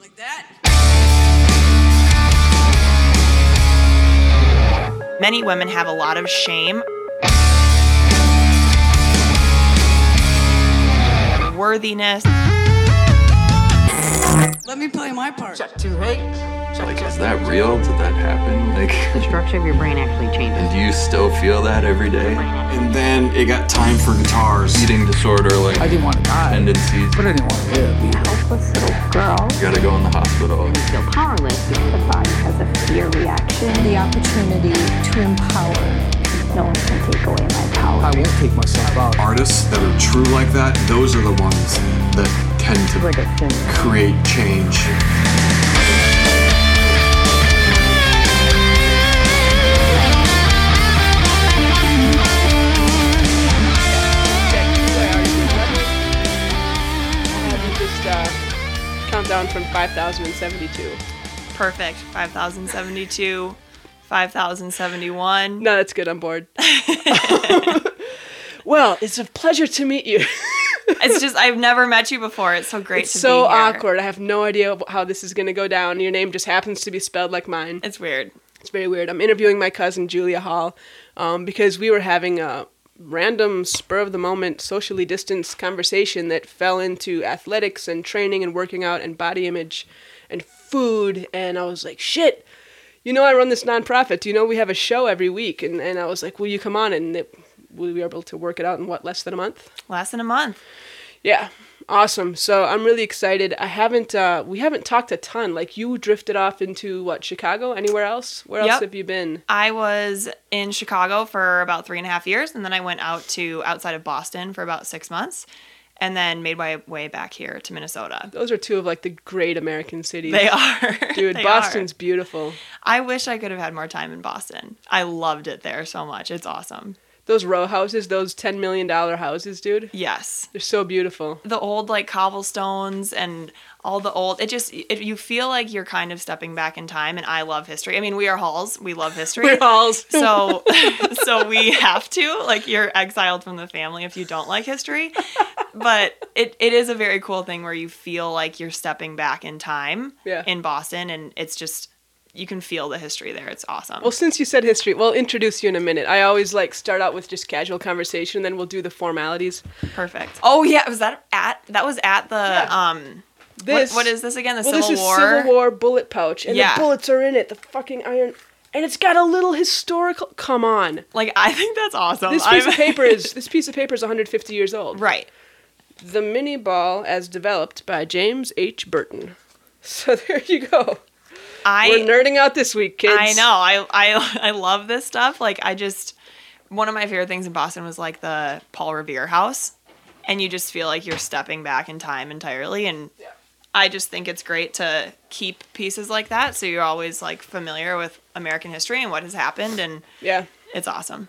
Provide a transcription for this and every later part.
Like that. Many women have a lot of shame, worthiness. Let me play my part. Like, is that real? Did that happen? Like, the structure of your brain actually changes. and do you still feel that every day? And then it got time for guitars. Eating disorder, like I didn't want to die, tendencies. but I didn't want to live either. Helpless little girl. You gotta go in the hospital. You feel powerless. The body has a fear reaction. the opportunity to empower. No one can take away my power. I won't take myself out. Artists that are true like that, those are the ones that tend to Addiction. create change. Down from 5,072. Perfect. 5,072, 5,071. No, that's good. I'm bored. well, it's a pleasure to meet you. It's just, I've never met you before. It's so great It's to so be awkward. I have no idea how this is going to go down. Your name just happens to be spelled like mine. It's weird. It's very weird. I'm interviewing my cousin Julia Holl um, because we were having a random spur of the moment socially distanced conversation that fell into athletics and training and working out and body image and food and I was like shit you know I run this nonprofit. Do you know we have a show every week? And, and I was like will you come on? And it, we were able to work it out in what less than a month? Less than a month. yeah awesome so i'm really excited i haven't uh we haven't talked a ton like you drifted off into what chicago anywhere else where else have you been I was in Chicago for about three and a half years, and then I went out to outside of Boston for about six months, and then made my way back here to Minnesota. those are two of like the great american cities They are. dude They boston's are. beautiful I wish I could have had more time in Boston. I loved it there so much. It's awesome. Those row houses those 10 million dollar houses dude Yes. they're so beautiful The old like cobblestones and all the old it just it, you feel like you're kind of stepping back in time and I love history. I mean, we are Holls. We love history. We're Holls. so so we have to like you're exiled from the family if you don't like history but it, it is a very cool thing where you feel like you're stepping back in time Yeah. in boston and it's just you can feel the history there it's awesome well since you said history we'll introduce you in a minute i always like start out with just casual conversation then we'll do the formalities perfect oh yeah was that at that was at the um what, this what is this again the well, civil this is war Civil War bullet pouch, and Yeah. the bullets are in it. The fucking iron, and it's got a little historical. Come on, like i think that's awesome this piece I'm- of paper is this piece of paper is 150 years old. right The Minié ball, as developed by James H. Burton. So there you go. I We're nerding out this week, kids. I know. I I I love this stuff. Like I just one of my favorite things in Boston was like the Paul Revere house. And you just feel like you're stepping back in time entirely and I just think it's great to keep pieces like that so you're always like familiar with American history and what has happened and Yeah. it's awesome.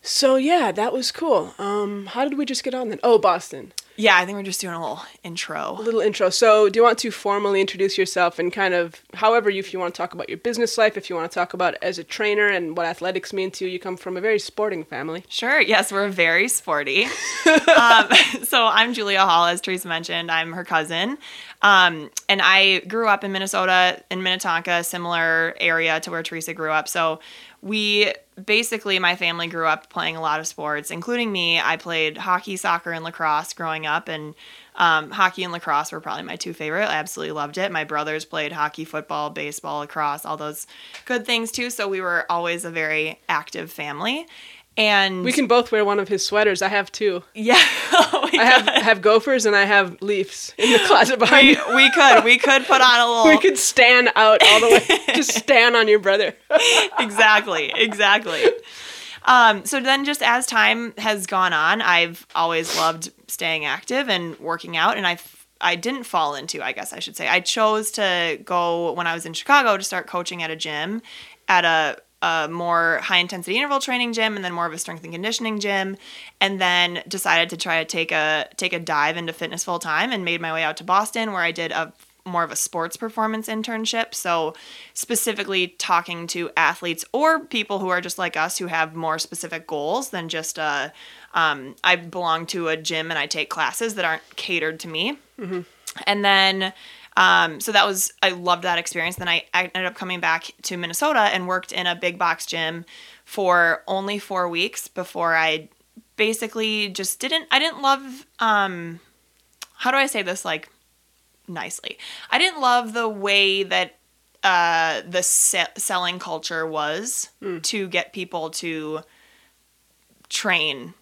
So yeah, that was cool. Um, how did we just get on then? Oh, Boston. Yeah, I think we're just doing a little intro. A little intro. So, do you want to formally introduce yourself and kind of, however, you, if you want to talk about your business life, if you want to talk about as a trainer and what athletics mean to you, you come from a very sporting family. Sure. Yes, we're very sporty. um, so I'm Julia Holl, as Teresa mentioned. I'm her cousin, um, and I grew up in Minnesota, in Minnetonka, similar area to where Teresa grew up. So we basically, my family grew up playing a lot of sports, including me. I played hockey, soccer, and lacrosse growing up, and um, hockey and lacrosse were probably my two favorite. I absolutely loved it. My brothers played hockey, football, baseball, lacrosse, all those good things too. So we were always a very active family. And We can both wear one of his sweaters. I have two. yeah, oh I have have Gophers and I have Leafs in the closet behind we, me. we could we could put on a little We could stand out all the way. Just stand on your brother. exactly exactly. Um, so then, just as time has gone on, I've always loved staying active and working out, and I I didn't fall into, I guess I should say, I chose to go when I was in Chicago to start coaching at a gym, at a a more high intensity interval training gym and then more of a strength and conditioning gym and then decided to try to take a take a dive into fitness full time and made my way out to Boston where I did a more of a sports performance internship. So, specifically talking to athletes or people who are just like us who have more specific goals than just a. Um, I belong to a gym and I take classes that aren't catered to me. And then, um, so that was, I loved that experience. Then I, I ended up coming back to Minnesota and worked in a big box gym for only four weeks before I basically just didn't, I didn't love, um, how do I say this like nicely? I didn't love the way that uh, the se- selling culture was to get people to train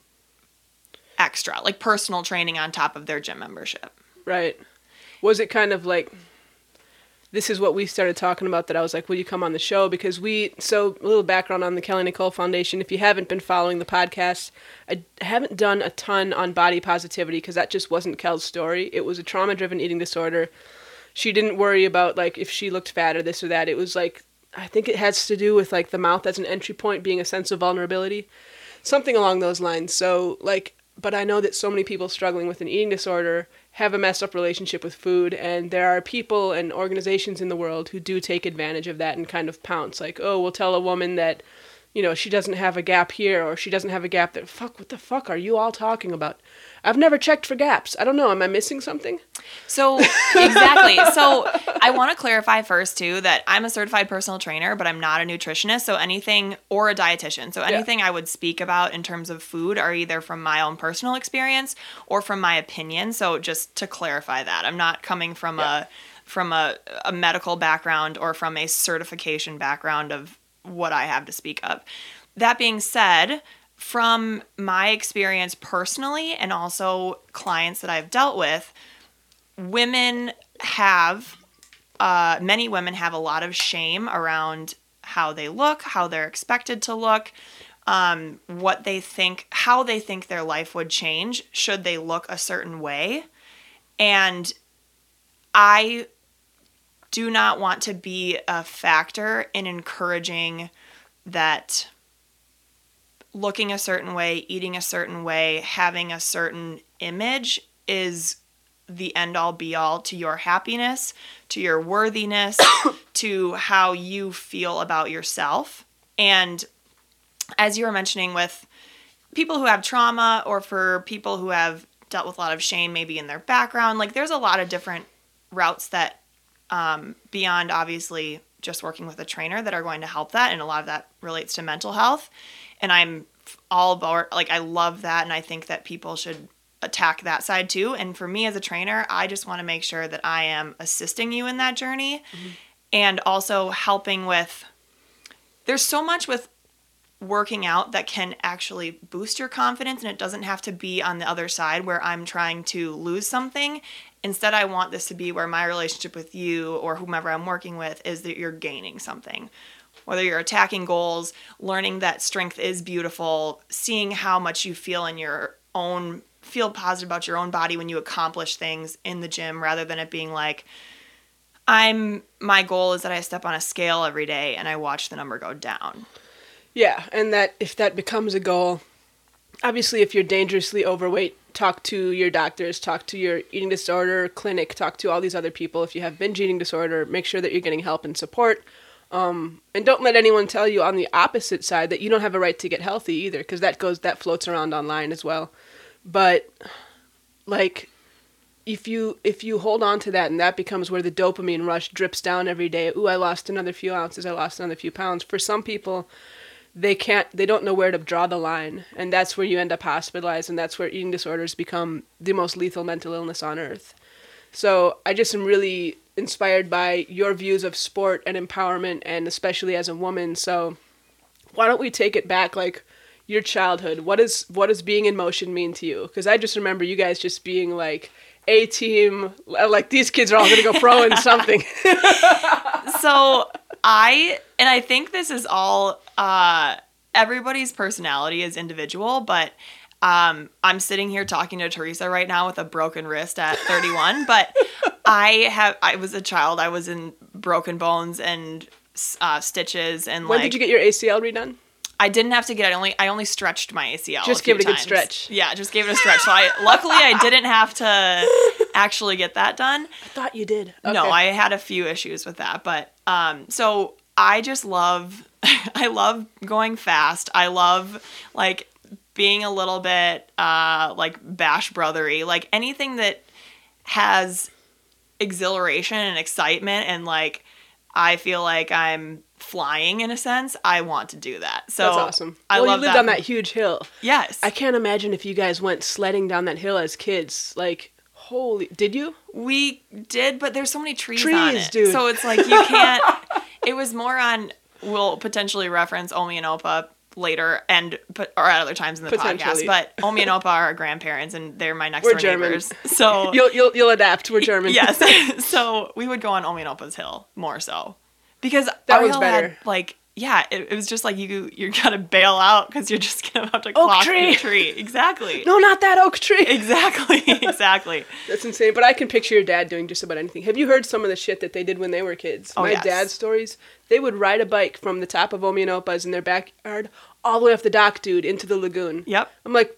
extra, like personal training on top of their gym membership. Right. Was it kind of like this is what we started talking about that I was like, will you come on the show? Because we, so a little background on the Kelly Nicole Foundation. If you haven't been following the podcast, I haven't done a ton on body positivity because that just wasn't Kel's story. It was a trauma driven eating disorder. She didn't worry about like if she looked fat or this or that. It was like, I think it has to do with like the mouth as an entry point being a sense of vulnerability something along those lines. So, like, but I know that so many people struggling with an eating disorder have a messed up relationship with food, and there are people and organizations in the world who do take advantage of that and kind of pounce. Like, oh, we'll tell a woman that, you know, she doesn't have a gap here or she doesn't have a gap there. Fuck, what the fuck are you all talking about? I've never checked for gaps. I don't know. Am I missing something? So exactly. so I want to clarify first too that I'm a certified personal trainer, but I'm not a nutritionist. So anything or a dietitian. So anything I would speak about in terms of food are either from my own personal experience or from my opinion. So just to clarify that, I'm not coming from a from a, a medical background or from a certification background of what I have to speak of. That being said, from my experience personally and also clients that I've dealt with, women have uh, many women have a lot of shame around how they look, how they're expected to look, um, what they think, how they think their life would change should they look a certain way. And I do not want to be a factor in encouraging that looking a certain way, eating a certain way, having a certain image is the end all be all to your happiness, to your worthiness, to how you feel about yourself. And as you were mentioning with people who have trauma or for people who have dealt with a lot of shame maybe in their background, like there's a lot of different routes that um, beyond obviously just working with a trainer that are going to help that and a lot of that relates to mental health. And i'm all about like i love that and i think that people should attack that side too. And for me as a trainer i just want to make sure that i am assisting you in that journey and also helping with there's so much with working out that can actually boost your confidence and it doesn't have to be on the other side where I'm trying to lose something. Instead, I want this to be where my relationship with you or whomever I'm working with is that you're gaining something. Whether you're attacking goals, learning that strength is beautiful, seeing how much you feel in your own feel positive about your own body when you accomplish things in the gym rather than it being like I'm my goal is that I step on a scale every day and I watch the number go down. Yeah, and that if that becomes a goal, obviously if you're dangerously overweight, talk to your doctors, talk to your eating disorder clinic, talk to all these other people. If you have binge eating disorder, make sure that you're getting help and support. Um, and don't let anyone tell you on the opposite side that you don't have a right to get healthy either, because that goes that floats around online as well. But like if you if you hold on to that and that becomes where the dopamine rush drips down every day ooh i lost another few ounces i lost another few pounds for some people they can't they don't know where to draw the line. And that's where you end up hospitalized and that's where eating disorders become the most lethal mental illness on earth. So i just am really inspired by your views of sport and empowerment and especially as a woman. So why don't we take it back like your childhood? What is what does being in motion mean to you? Because i just remember you guys just being like a team like these kids are all gonna go pro in something. So I and I think this is all uh everybody's personality is individual, but um I'm sitting here talking to Teresa right now with a broken wrist at 31, but I have I was a child, I was in broken bones and uh, stitches and when like did you get your acl redone I didn't have to get it. I only I only stretched my ACL. Just a give it a good stretch. Yeah, just gave it a stretch. So I luckily I didn't have to actually get that done. I thought you did. No, I had a few issues with that, but um, so I just love, I love going fast. I love like being a little bit uh, like bash brothery, like anything that has exhilaration and excitement and like I feel like I'm flying in a sense. I want to do that. So That's awesome. I well, love you lived that. on that huge hill. Yes, I can't imagine if you guys went sledding down that hill as kids. Like, holy, did you? We did, but there's so many trees, on Trees, it. dude. So it's like you can't. it was more on. We'll potentially reference Omi and Opa later, and but or at other times in the podcast. But Omi and Opa are our grandparents, and they're my next We're door German. neighbors. So You'll you'll you'll adapt. We're German. yes, so we would go on Omi and Opa's hill more so because That our was hill better. Had, like yeah, it, it was just like you you gotta bail out because you're just gonna have to Oak clock tree. the tree. Exactly. No, not that oak tree. Exactly. Exactly. That's insane. But I can picture your dad doing just about anything. Have you heard some of the shit that they did when they were kids? Oh, My yes. dad's stories. They would ride a bike from the top of Omi in their backyard all the way off the dock, dude, into the lagoon. Yep. I'm like,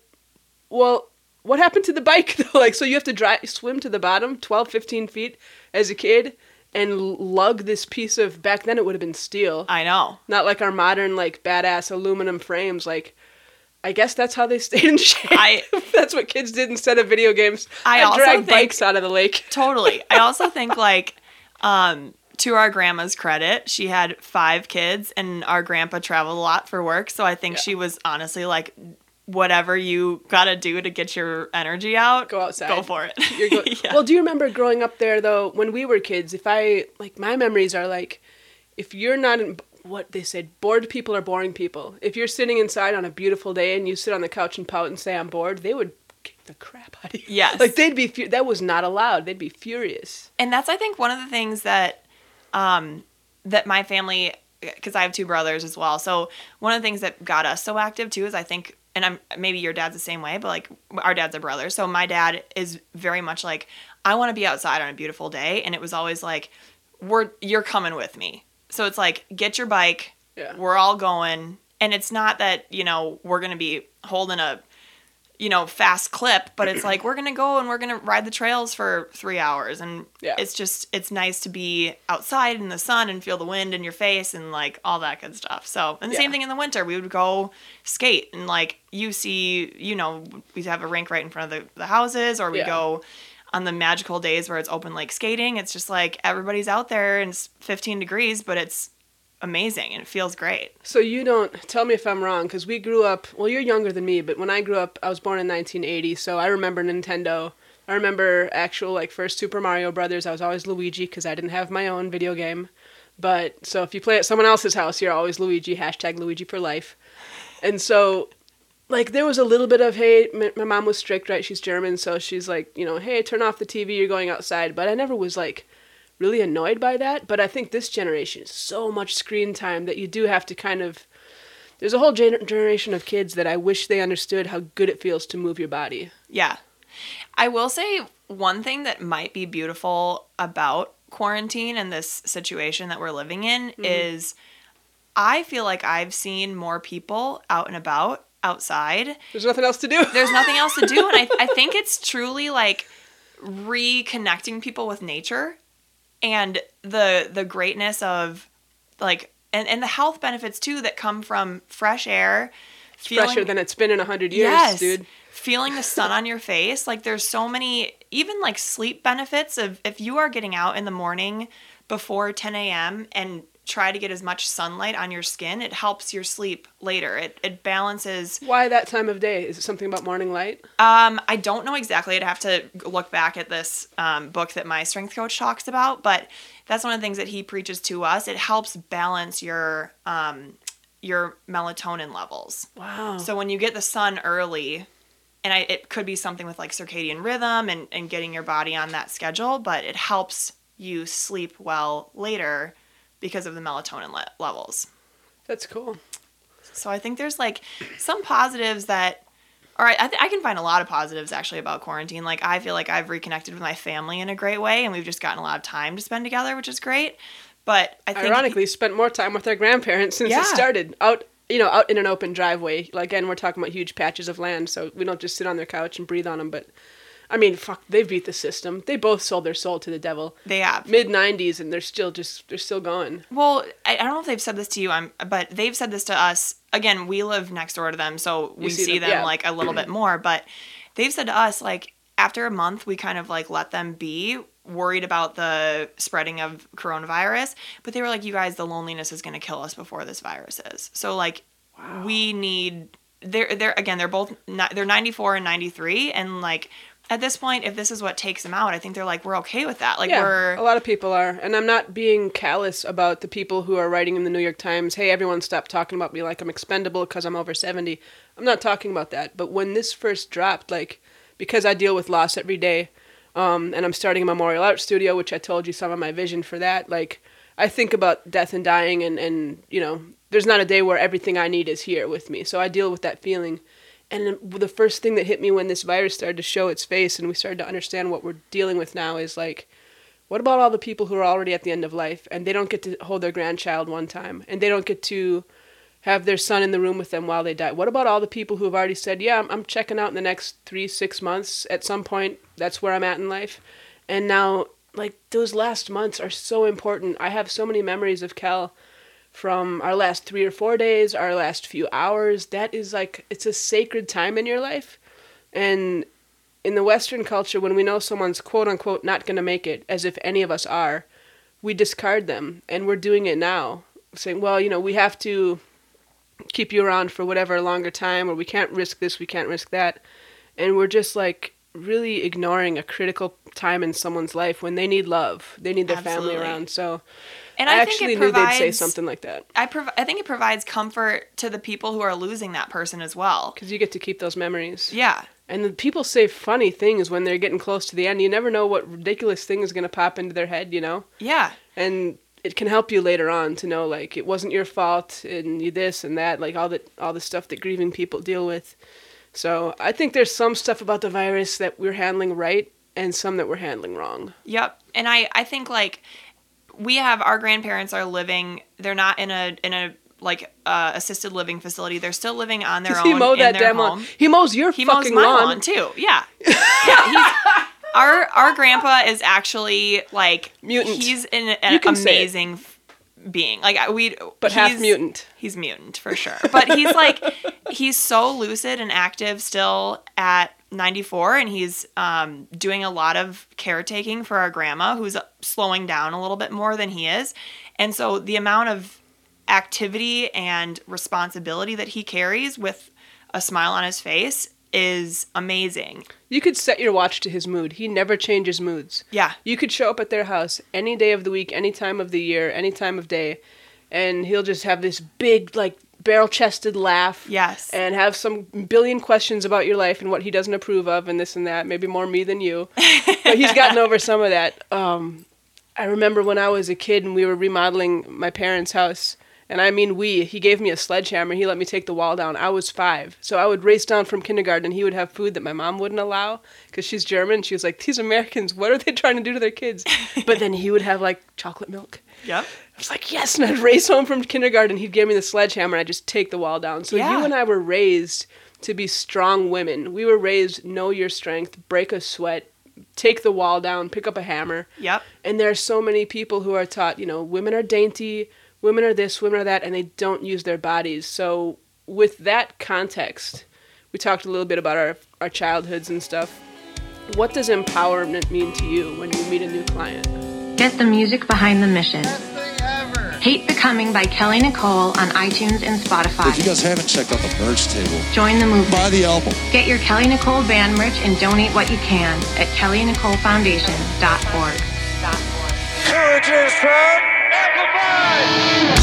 well, what happened to the bike though? Like, so you have to dry, swim to the bottom, 12, 15 feet as a kid, and lug this piece of. Back then, it would have been steel, I know. not like our modern like badass aluminum frames. Like, I guess that's how they stayed in shape. I- that's what kids did instead of video games. I also drag bikes out of the lake. Totally. I also think like um to our grandma's credit, she had five kids and our grandpa traveled a lot for work, so I think she was honestly like whatever you got to do to get your energy out, Go outside. Go for it. You're go- Yeah. Well, do you remember growing up there though? When we were kids, if I like my memories are like, if you're not in what they said, bored people are boring people. If you're sitting inside on a beautiful day and you sit on the couch and pout and say I'm bored, they would kick the crap out of you. Yes. like they'd be fu- that was not allowed. They'd be furious. and that's I think one of the things that um that my family because I have two brothers as well. So one of the things that got us so active too is I think and I'm maybe your dad's the same way, but like our dad's a brother. So my dad is very much like I want to be outside on a beautiful day and it was always like we're you're coming with me. So it's like get your bike. Yeah. We're all going and it's not that, you know, we're going to be holding a you know, fast clip, but it's like we're gonna go and we're gonna ride the trails for three hours, and Yeah. it's just it's nice to be outside in the sun and feel the wind in your face and like all that good stuff. So, and the same thing in the winter, we would go skate and like you see, you know, we have a rink right in front of the, the houses, or we Yeah. go on the magical days where it's open lake skating. It's just like everybody's out there and it's 15 degrees, but it's amazing and it feels great. So you don't tell me if I'm wrong because we grew up. Well, you're younger than me, but when I grew up, I was born in 1980, so I remember Nintendo. I remember actual like first Super Mario Brothers. I was always Luigi because I didn't have my own video game. But so if you play at someone else's house, you're always Luigi. Hashtag Luigi for life. And so, like, there was a little bit of hey, my mom was strict, right? She's German, so she's like, you know, hey, turn off the TV. You're going outside. But I never was like really annoyed by that. But I think this generation is so much screen time that you do have to kind of. There's a whole gener- generation of kids that I wish they understood how good it feels to move your body. Yeah. I will say one thing that might be beautiful about quarantine and this situation that we're living in mm-hmm. is I feel like I've seen more people out and about outside. There's nothing else to do. There's nothing else to do. And I, I think it's truly like reconnecting people with nature and the the greatness of like and, and the health benefits too that come from fresh air. It's fresher than it's been in a hundred years, yes, dude. Feeling the sun on your face, like there's so many, even like sleep benefits of if you are getting out in the morning before 10 a.m. and try to get as much sunlight on your skin, it helps your sleep later. It it balances. Why that time of day? Is it something about morning light? Um, I don't know exactly. I'd have to look back at this um, book that my strength coach talks about, but that's one of the things that he preaches to us. It helps balance your um, your melatonin levels. Wow. So when you get the sun early, and I, it could be something with like circadian rhythm and, and getting your body on that schedule, but it helps you sleep well later because of the melatonin le- levels. That's cool. So I think there's like some positives that, all right, I, th- I can find a lot of positives actually about quarantine. Like I feel like I've reconnected with my family in a great way, and we've just gotten a lot of time to spend together, which is great. But I think Ironically, spent more time with our grandparents since Yeah. it started. Out, you know, out in an open driveway. Like, Again, we're talking about huge patches of land, so we don't just sit on their couch and breathe on them. But I mean, fuck, they beat the system. They both sold their soul to the devil. They have. Mid '90s, and they're still just they're still going. Well, I, I don't know if they've said this to you, I'm, but they've said this to us. Again, we live next door to them, so we see see, them, them, yeah. like a little bit more. But they've said to us, like after a month, we kind of like let them be worried about the spreading of coronavirus. But they were like, "You guys, the loneliness is going to kill us before this virus is." So like, we need. They're they're again. They're both they're 94 and 93, and like at this point, if this is what takes them out, I think they're like, we're okay with that. Like yeah, we're a lot of people are, and I'm not being callous about the people who are writing in the New York Times, "Hey, everyone, stop talking about me like I'm expendable because I'm over 70." I'm not talking about that. But when this first dropped, like because I deal with loss every day, um, and I'm starting a memorial art studio, which I told you some of my vision for that. Like I think about death and dying, and and you know, there's not a day where everything I need is here with me. So I deal with that feeling. And the first thing that hit me when this virus started to show its face and we started to understand what we're dealing with now is like, what about all the people who are already at the end of life and they don't get to hold their grandchild one time and they don't get to have their son in the room with them while they die? What about all the people who have already said, yeah, I'm, I'm checking out in the next three, six months at some point? That's where I'm at in life. And now, like, those last months are so important. I have so many memories of Kel from our last three or four days, our last few hours. That is like, it's a sacred time in your life. And in the Western culture, when we know someone's quote unquote not going to make it, as if any of us are, we discard them. And we're doing it now, saying, well, you know, we have to keep you around for whatever longer time, or we can't risk this, we can't risk that. And we're just like really ignoring a critical time in someone's life when they need love, they need their family around. So and I, I, think actually it knew they'd say something like that I prov- I think it provides comfort to the people who are losing that person as well. because you get to keep those memories. Yeah. And the people say funny things when they're getting close to the end. You never know what ridiculous thing is going to pop into their head, you know? Yeah. And it can help you later on to know like it wasn't your fault and you this and that, like all the all the stuff that grieving people deal with. So, I think there's some stuff about the virus that we're handling right and some that we're handling wrong. Yep. And I I think like we have our grandparents are living they're not in a in a like uh, assisted living facility. They're still living on their Does own he mow in that damn lawn? He mows your He mows fucking my lawn. lawn. too. Yeah. Yeah, our our grandpa is actually like Mutant. He's an, an can say it. amazing being. Like we But half he's- mutant. He's mutant for sure. But he's like he's so lucid and active still at 94 and he's um, doing a lot of caretaking for our grandma who's slowing down a little bit more than he is. And so the amount of activity and responsibility that he carries with a smile on his face is amazing. You could set your watch to his mood. He never changes moods. Yeah. You could show up at their house any day of the week, any time of the year, any time of day, and he'll just have this big, like, barrel chested laugh. Yes. And have some billion questions about your life and what he doesn't approve of and this and that. Maybe more me than you. but he's gotten over some of that. Um, I remember when I was a kid and we were remodeling my parents' house. And I mean we. He gave me a sledgehammer. He let me take the wall down. I was five. So I would race down from kindergarten and he would have food that my mom wouldn't allow because she's German. She was like, these Americans, what are they trying to do to their kids? but then he would have like chocolate milk. Yeah. I was like, yes. And I'd race home from kindergarten. He'd give me the sledgehammer and I'd just take the wall down. So Yeah. you and I were raised to be strong women. We were raised, know your strength, break a sweat, take the wall down, pick up a hammer. Yep. And there are so many people who are taught, you know, women are dainty, women are this, women are that, and they don't use their bodies. So, with that context, we talked a little bit about our, our childhoods and stuff. What does empowerment mean to you when you meet a new client? Get the music behind the mission. Hate Becoming by Kelly Nicole on iTunes and Spotify. If you guys haven't checked out the merch table, Join the movement. buy the album. Get your Kelly Nicole band merch and donate what you can at kellynicolefoundation.org. Courage is from Amplified.